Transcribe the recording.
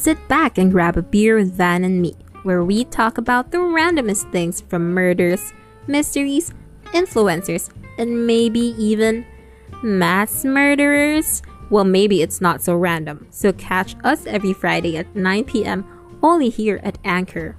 Sit back and grab a beer with Van and me, where we talk about the randomest things from murders, mysteries, influencers, and maybe even mass murderers. Well, maybe it's not so random. So catch us every Friday at 9 p.m. only here at Anchor.